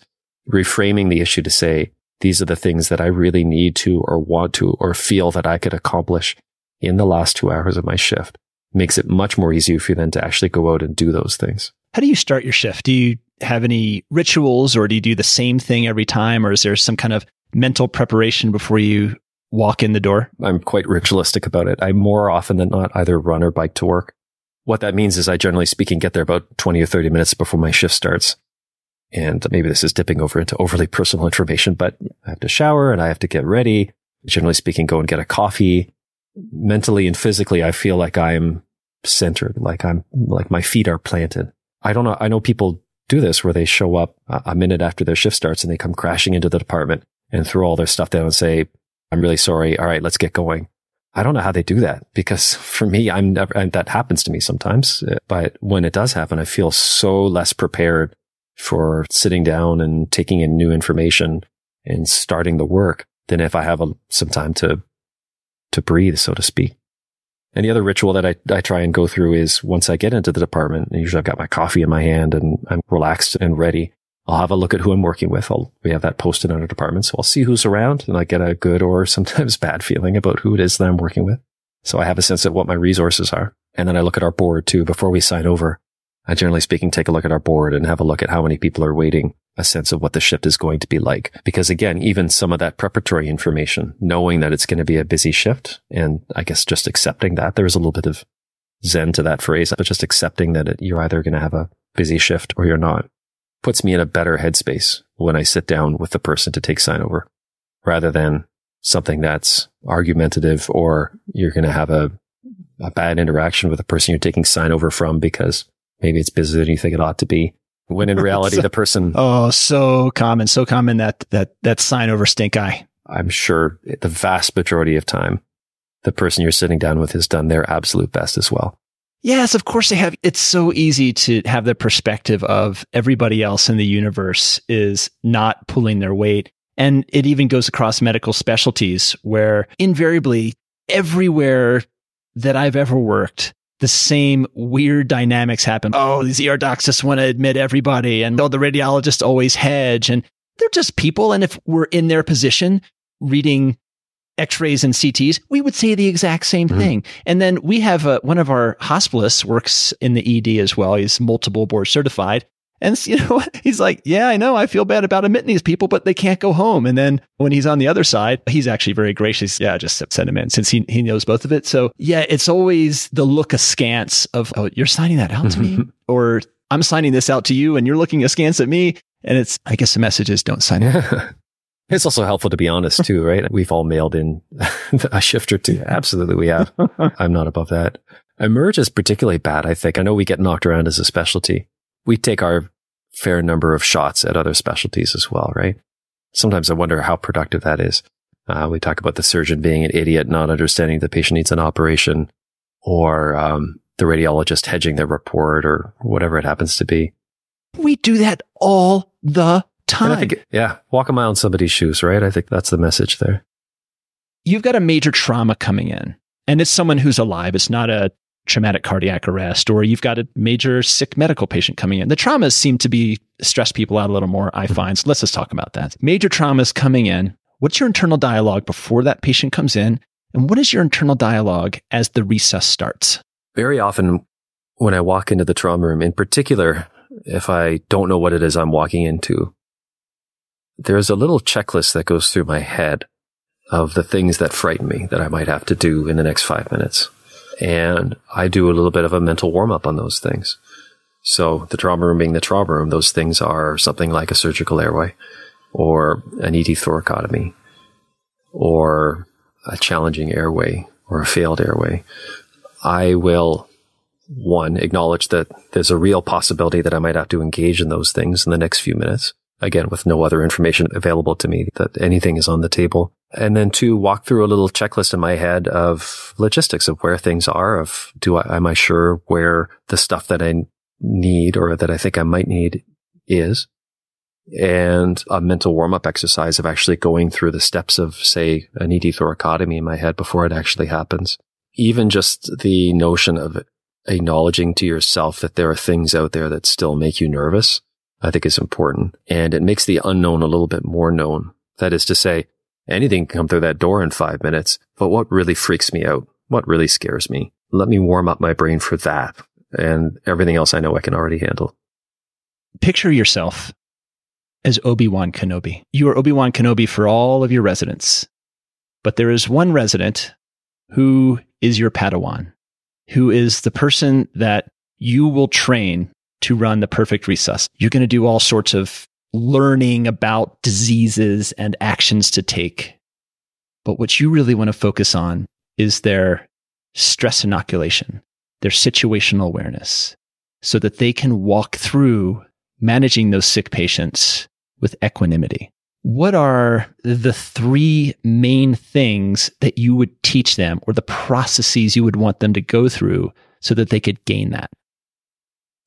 reframing the issue to say, these are the things that I really need to or want to or feel that I could accomplish in the last two hours of my shift makes it much more easy for you then to actually go out and do those things. How do you start your shift? Do you have any rituals or do you do the same thing every time? Or is there some kind of mental preparation before you walk in the door? I'm quite ritualistic about it. I more often than not either run or bike to work. What that means is I generally speaking get there about 20 or 30 minutes before my shift starts. And maybe this is dipping over into overly personal information, but I have to shower and I have to get ready. Generally speaking, go and get a coffee. Mentally and physically, I feel like I'm centered, like I'm, like my feet are planted. I don't know. I know people do this where they show up a minute after their shift starts and they come crashing into the department and throw all their stuff down and say, I'm really sorry. All right, let's get going. I don't know how they do that because [LAUGHS] for me, I'm never, and that happens to me sometimes. Uh, but when it does happen, I feel so less prepared for sitting down and taking in new information and starting the work than if I have a, some time to, to breathe, so to speak. And the other ritual that I, I try and go through is once I get into the department, usually I've got my coffee in my hand and I'm relaxed and ready. I'll have a look at who I'm working with. I'll, we have that posted on our department. So I'll see who's around and I get a good or [LAUGHS] sometimes bad feeling about who it is that I'm working with. So I have a sense of what my resources are. And then I look at our board too before we sign over. I generally speaking take a look at our board and have a look at how many people are waiting, a sense of what the shift is going to be like. Because again, even some of that preparatory information, knowing that it's going to be a busy shift and I guess just accepting that there is a little bit of zen to that phrase, but just accepting that it, you're either going to have a busy shift or you're not puts me in a better headspace when I sit down with the person to take sign over rather than something that's argumentative or you're going to have a, a bad interaction with the person you're taking sign over from because maybe it's busier than you think it ought to be. When in [LAUGHS] reality, so, the person. [LAUGHS] Oh, so common, so common that, that, that sign over stink eye. I'm sure the vast majority of time, the person you're sitting down with has done their absolute best as well. Yes, of course they have. It's so easy to have the perspective of everybody else in the universe is not pulling their weight. And it even goes across medical specialties where invariably everywhere that I've ever worked, the same weird dynamics happen. Oh, these ER docs just want to admit everybody and oh, the radiologists always hedge and they're just people. And if we're in their position reading x-rays and CTs, we would say the exact same mm-hmm. thing. And then we have a, one of our hospitalists works in the ED as well. He's multiple board certified. And [LAUGHS] you know He's like, yeah, I know. I feel bad about admitting these people, but they can't go home. And then when he's on the other side, he's actually very gracious. Yeah, just send him in since he, he knows both of it. So yeah, it's always the look askance of, oh, you're signing that out to me [LAUGHS] or I'm signing this out to you and you're looking askance at me. And it's, I guess the message is don't sign it. [LAUGHS] It's also helpful to be honest too, [LAUGHS] right? We've all mailed in [LAUGHS] a shift or two. Absolutely, we have. [LAUGHS] I'm not above that. Emerge is particularly bad, I think. I know we get knocked around as a specialty. We take our fair number of shots at other specialties as well, right? Sometimes I wonder how productive that is. Uh, we talk about the surgeon being an idiot, not understanding the patient needs an operation, or um, the radiologist hedging their report, or whatever it happens to be. We do that all the time. Think, yeah, walk a mile in somebody's shoes, right? I think that's the message there. You've got a major trauma coming in, and it's someone who's alive. It's not a traumatic cardiac arrest, or you've got a major sick medical patient coming in. The traumas seem to be stress people out a little more, I mm-hmm. find. So let's just talk about that. Major traumas coming in. What's your internal dialogue before that patient comes in? And what is your internal dialogue as the resus starts? Very often when I walk into the trauma room, in particular, if I don't know what it is I'm walking into, there's a little checklist that goes through my head of the things that frighten me that I might have to do in the next five minutes. And I do a little bit of a mental warm up on those things. So the trauma room being the trauma room, those things are something like a surgical airway or an ED thoracotomy or a challenging airway or a failed airway. I will one, acknowledge that there's a real possibility that I might have to engage in those things in the next few minutes. Again, with no other information available to me that anything is on the table. And then to walk through a little checklist in my head of logistics of where things are, of do I, am I sure where the stuff that I need or that I think I might need is? And a mental warm up exercise of actually going through the steps of, say, an ED thoracotomy in my head before it actually happens. Even just the notion of acknowledging to yourself that there are things out there that still make you nervous, I think is important. And it makes the unknown a little bit more known. That is to say, anything can come through that door in five minutes, but what really freaks me out? What really scares me? Let me warm up my brain for that. And everything else I know I can already handle. Picture yourself as Obi-Wan Kenobi. You are Obi-Wan Kenobi for all of your residents, but there is one resident who is your Padawan who is the person that you will train to run the perfect resus. You're going to do all sorts of learning about diseases and actions to take. But what you really want to focus on is their stress inoculation, their situational awareness, so that they can walk through managing those sick patients with equanimity what are the three main things that you would teach them or the processes you would want them to go through so that they could gain that?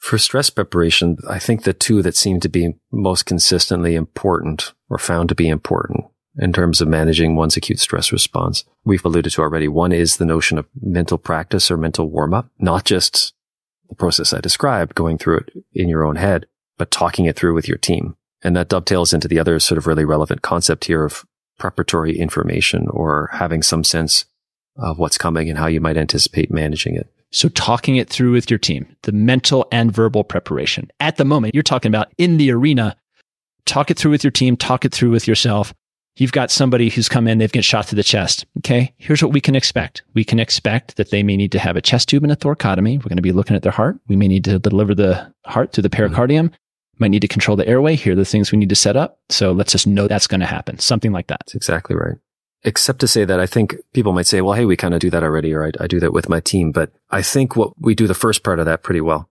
For stress preparation, I think the two that seem to be most consistently important or found to be important in terms of managing one's acute stress response, we've alluded to already. One is the notion of mental practice or mental warm up, not just the process I described, going through it in your own head, but talking it through with your team. And that dovetails into the other sort of really relevant concept here of preparatory information or having some sense of what's coming and how you might anticipate managing it. So talking it through with your team, the mental and verbal preparation. At the moment, you're talking about in the arena, talk it through with your team, talk it through with yourself. You've got somebody who's come in, they've get shot to the chest. Okay. Here's what we can expect. We can expect that they may need to have a chest tube and a thoracotomy. We're going to be looking at their heart. We may need to deliver the heart through the mm-hmm. pericardium might need to control the airway. Here are the things we need to set up. So let's just know that's going to happen. Something like that. That's exactly right. Except to say that I think people might say, well, hey, we kind of do that already, or I, I do that with my team. But I think what we do the first part of that pretty well.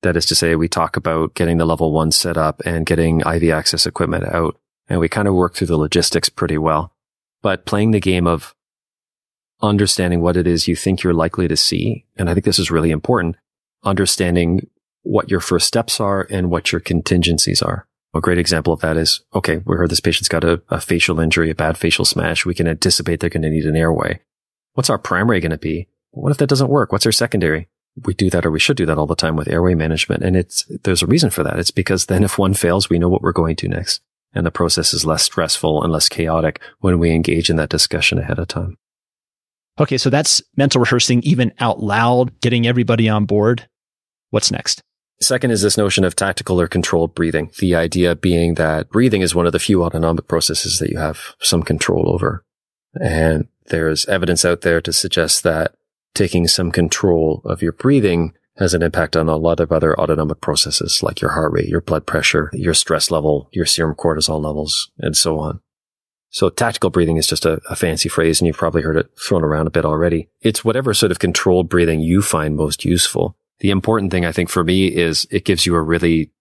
That is to say, we talk about getting the level one set up and getting IV access equipment out. And we kind of work through the logistics pretty well. But playing the game of understanding what it is you think you're likely to see. And I think this is really important. Understanding what your first steps are and what your contingencies are. A great example of that is, okay, we heard this patient's got a, a facial injury, a bad facial smash. We can anticipate they're going to need an airway. What's our primary going to be? What if that doesn't work? What's our secondary? We do that or we should do that all the time with airway management. And it's, there's a reason for that. It's because then if one fails, we know what we're going to next. And the process is less stressful and less chaotic when we engage in that discussion ahead of time. Okay. So that's mental rehearsing, even out loud, getting everybody on board. What's next? Second is this notion of tactical or controlled breathing. The idea being that breathing is one of the few autonomic processes that you have some control over. And there's evidence out there to suggest that taking some control of your breathing has an impact on a lot of other autonomic processes like your heart rate, your blood pressure, your stress level, your serum cortisol levels, and so on. So tactical breathing is just a, a, fancy phrase and you've probably heard it thrown around a bit already. It's whatever sort of controlled breathing you find most useful. The important thing I think for me is it gives you a really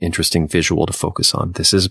interesting visual to focus on. This is,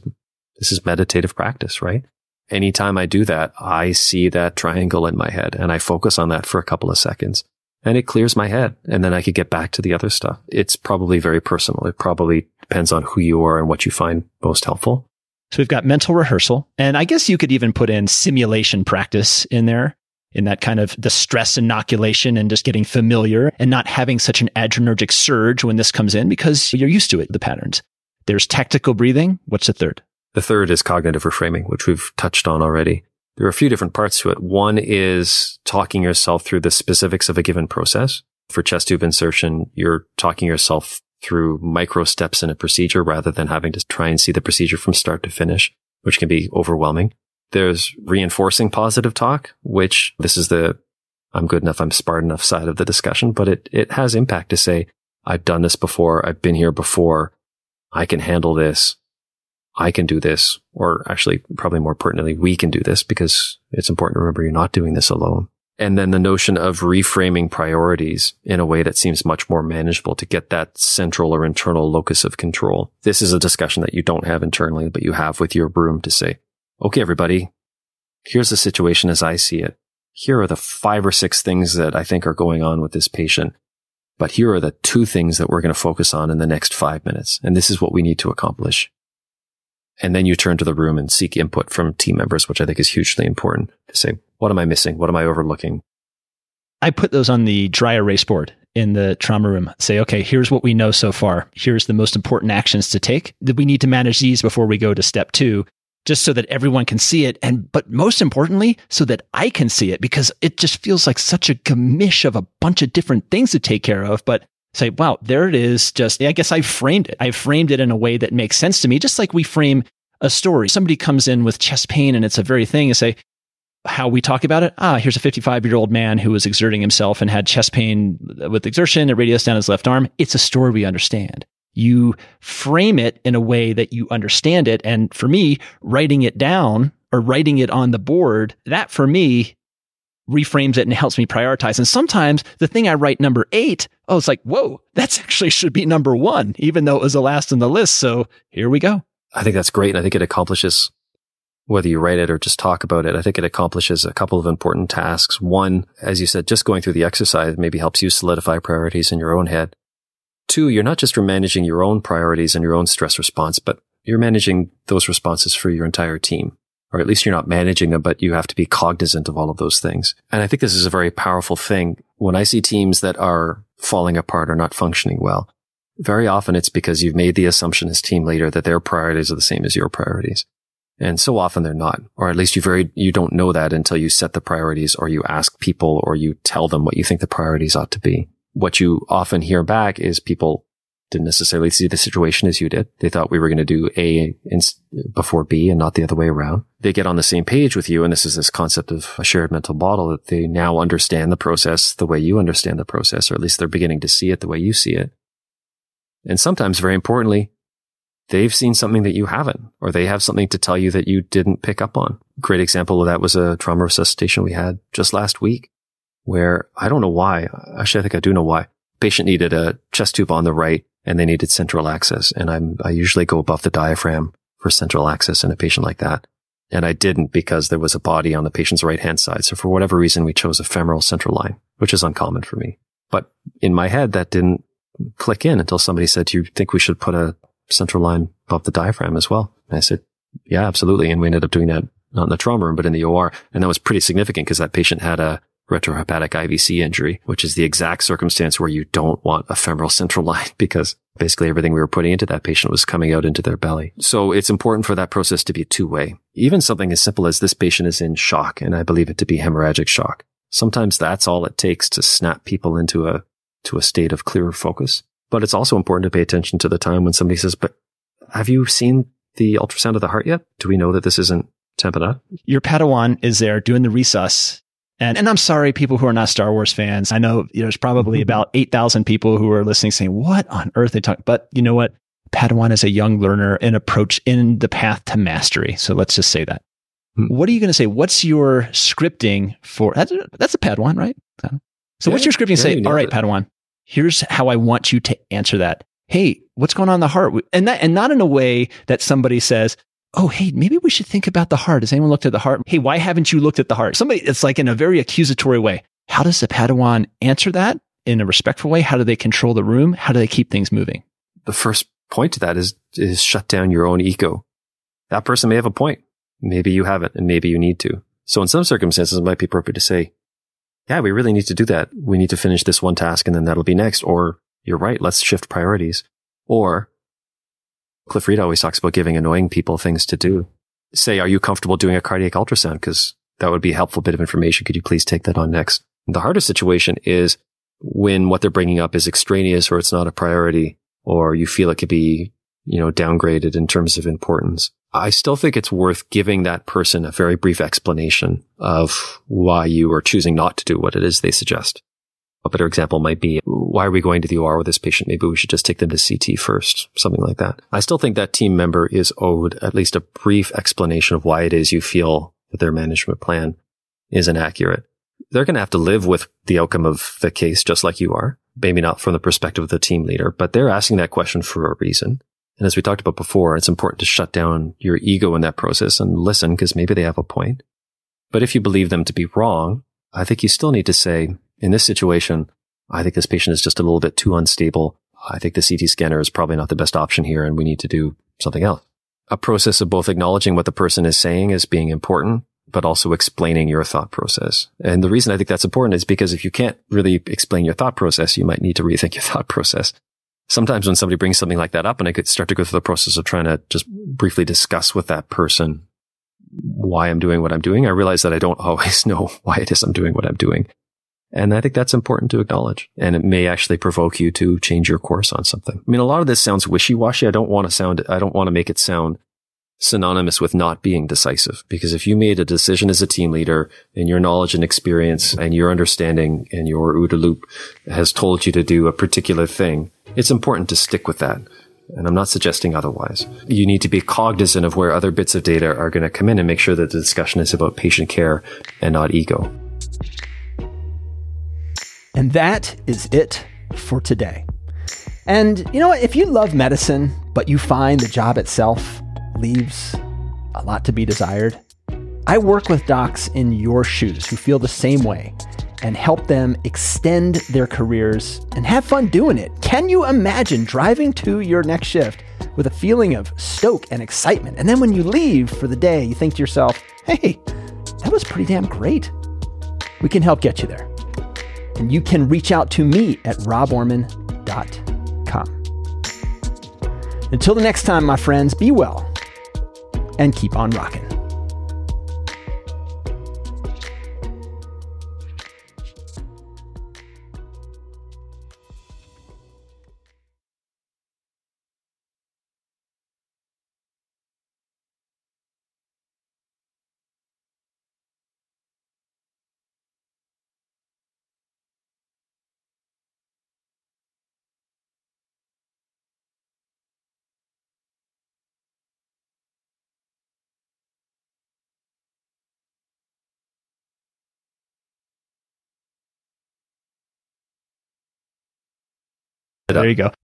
this is meditative practice, right? Anytime I do that, I see that triangle in my head and I focus on that for a couple of seconds and it clears my head and then I could get back to the other stuff. It's probably very personal. It probably depends on who you are and what you find most helpful. So we've got mental rehearsal. And I guess you could even put in simulation practice in there in that kind of the stress inoculation and just getting familiar and not having such an adrenergic surge when this comes in because you're used to it, the patterns. There's tactical breathing. What's the third? The third is cognitive reframing, which we've touched on already. There are a few different parts to it. One is talking yourself through the specifics of a given process. For chest tube insertion, you're talking yourself through micro steps in a procedure rather than having to try and see the procedure from start to finish, which can be overwhelming. There's reinforcing positive talk, which this is the I'm good enough, I'm smart enough side of the discussion, but it, it has impact to say, I've done this before. I've been here before. I can handle this. I can do this. Or actually, probably more pertinently, we can do this because it's important to remember you're not doing this alone. And then the notion of reframing priorities in a way that seems much more manageable to get that central or internal locus of control. This is a discussion that you don't have internally, but you have with your broom to say, okay, everybody, here's the situation as I see it. Here are the five or six things that I think are going on with this patient. But here are the two things that we're going to focus on in the next five minutes. And this is what we need to accomplish. And then you turn to the room and seek input from team members, which I think is hugely important to say, what am I missing? What am I overlooking? I put those on the dry erase board in the trauma room. Say, okay, here's what we know so far. Here's the most important actions to take that we need to manage these before we go to step two, just so that everyone can see it. And, but most importantly, so that I can see it because it just feels like such a gamish of a bunch of different things to take care of. But say, wow, there it is. Just, I guess I framed it. I framed it in a way that makes sense to me, just like we frame a story. Somebody comes in with chest pain and it's a very thing and say, how we talk about it. Ah, here's a 55 year old man who was exerting himself and had chest pain with exertion. It radius down his left arm. It's a story we understand. You frame it in a way that you understand it. And for me, writing it down or writing it on the board, that for me reframes it and helps me prioritize. And sometimes the thing I write number eight, oh, it's like, whoa, that's actually should be number one, even though it was the last on the list. So here we go. I think that's great. And I think it accomplishes whether you write it or just talk about it. I think it accomplishes a couple of important tasks. One, as you said, just going through the exercise maybe helps you solidify priorities in your own head. Two, you're not just managing your own priorities and your own stress response, but you're managing those responses for your entire team or at least you're not managing them, but you have to be cognizant of all of those things. And I think this is a very powerful thing. When I see teams that are falling apart or not functioning well, very often it's because you've made the assumption as team leader that their priorities are the same as your priorities. And so often they're not, or at least you very, you don't know that until you set the priorities or you ask people or you tell them what you think the priorities ought to be. What you often hear back is people didn't necessarily see the situation as you did. They thought we were going to do A before B and not the other way around. They get on the same page with you. And this is this concept of a shared mental model that they now understand the process the way you understand the process, or at least they're beginning to see it the way you see it. And sometimes very importantly, they've seen something that you haven't, or they have something to tell you that you didn't pick up on. Great example of that was a trauma resuscitation we had just last week where I don't know why. Actually, I think I do know why. Patient needed a chest tube on the right and they needed central access. And I'm, I usually go above the diaphragm for central access in a patient like that. And I didn't because there was a body on the patient's right hand side. So for whatever reason, we chose a femoral central line, which is uncommon for me. But in my head, that didn't click in until somebody said, do you think we should put a central line above the diaphragm as well? And I said, yeah, absolutely. And we ended up doing that not in the trauma room, but in the OR. And that was pretty significant because that patient had a retrohepatic IVC injury, which is the exact circumstance where you don't want a femoral central line [LAUGHS] because basically everything we were putting into that patient was coming out into their belly. So it's important for that process to be two way. Even something as simple as this patient is in shock and I believe it to be hemorrhagic shock. Sometimes that's all it takes to snap people into a, to a state of clearer focus. But it's also important to pay attention to the time when somebody says, but have you seen the ultrasound of the heart yet? Do we know that this isn't tamponade? Your Padawan is there doing the resus and, and I'm sorry, people who are not Star Wars fans. I know there's probably mm-hmm. about 8,000 people who are listening saying, what on earth they talk? But you know what? Padawan is a young learner and approach in the path to mastery. So let's just say that. Hmm. What are you going to say? What's your scripting for that's a, that's a Padawan, right? So yeah, what's your scripting yeah, say? All right, it. Padawan, here's how I want you to answer that. Hey, what's going on in the heart? And that and not in a way that somebody says, oh, hey, maybe we should think about the heart. Has anyone looked at the heart? Hey, why haven't you looked at the heart? Somebody, it's like in a very accusatory way. How does the Padawan answer that in a respectful way? How do they control the room? How do they keep things moving? The first point to that is, is shut down your own ego. That person may have a point. Maybe you haven't and maybe you need to. So in some circumstances, it might be appropriate to say, yeah, we really need to do that. We need to finish this one task and then that'll be next. Or you're right. Let's shift priorities. Or Cliff Reid always talks about giving annoying people things to do. Say, are you comfortable doing a cardiac ultrasound? Because that would be a helpful bit of information. Could you please take that on next? The hardest situation is when what they're bringing up is extraneous or it's not a priority or you feel it could be, you know, downgraded in terms of importance. I still think it's worth giving that person a very brief explanation of why you are choosing not to do what it is they suggest. A better example might be, why are we going to the OR with this patient? Maybe we should just take them to CT first, something like that. I still think that team member is owed at least a brief explanation of why it is you feel that their management plan is inaccurate. They're going to have to live with the outcome of the case just like you are. Maybe not from the perspective of the team leader, but they're asking that question for a reason. And as we talked about before, it's important to shut down your ego in that process and listen because maybe they have a point. But if you believe them to be wrong, I think you still need to say, in this situation, I think this patient is just a little bit too unstable. I think the CT scanner is probably not the best option here and we need to do something else. A process of both acknowledging what the person is saying as being important, but also explaining your thought process. And the reason I think that's important is because if you can't really explain your thought process, you might need to rethink your [LAUGHS] thought process. Sometimes when somebody brings something like that up and I could start to go through the process of trying to just briefly discuss with that person why I'm doing what I'm doing, I realize that I don't [LAUGHS] always know why it is I'm doing what I'm doing. And I think that's important to acknowledge. And it may actually provoke you to change your course on something. I mean, a lot of this sounds wishy-washy. I don't want to sound, I don't want to make it sound synonymous with not being decisive. Because if you made a decision as a team leader and your knowledge and experience and your understanding and your OODA loop has told you to do a particular thing, it's important to stick with that. And I'm not suggesting otherwise. You need to be cognizant of where other bits of data are going to come in and make sure that the discussion is about patient care and not ego. And that is it for today. And you know what? If you love medicine, but you find the job itself leaves a lot to be desired, I work with docs in your shoes who feel the same way and help them extend their careers and have fun doing it. Can you imagine driving to your next shift with a feeling of stoke and excitement? And then when you leave for the day, you think to yourself, hey, that was pretty damn great. We can help get you there. And you can reach out to me at roborman.com. Until the next time, my friends, be well and keep on rocking. There you go.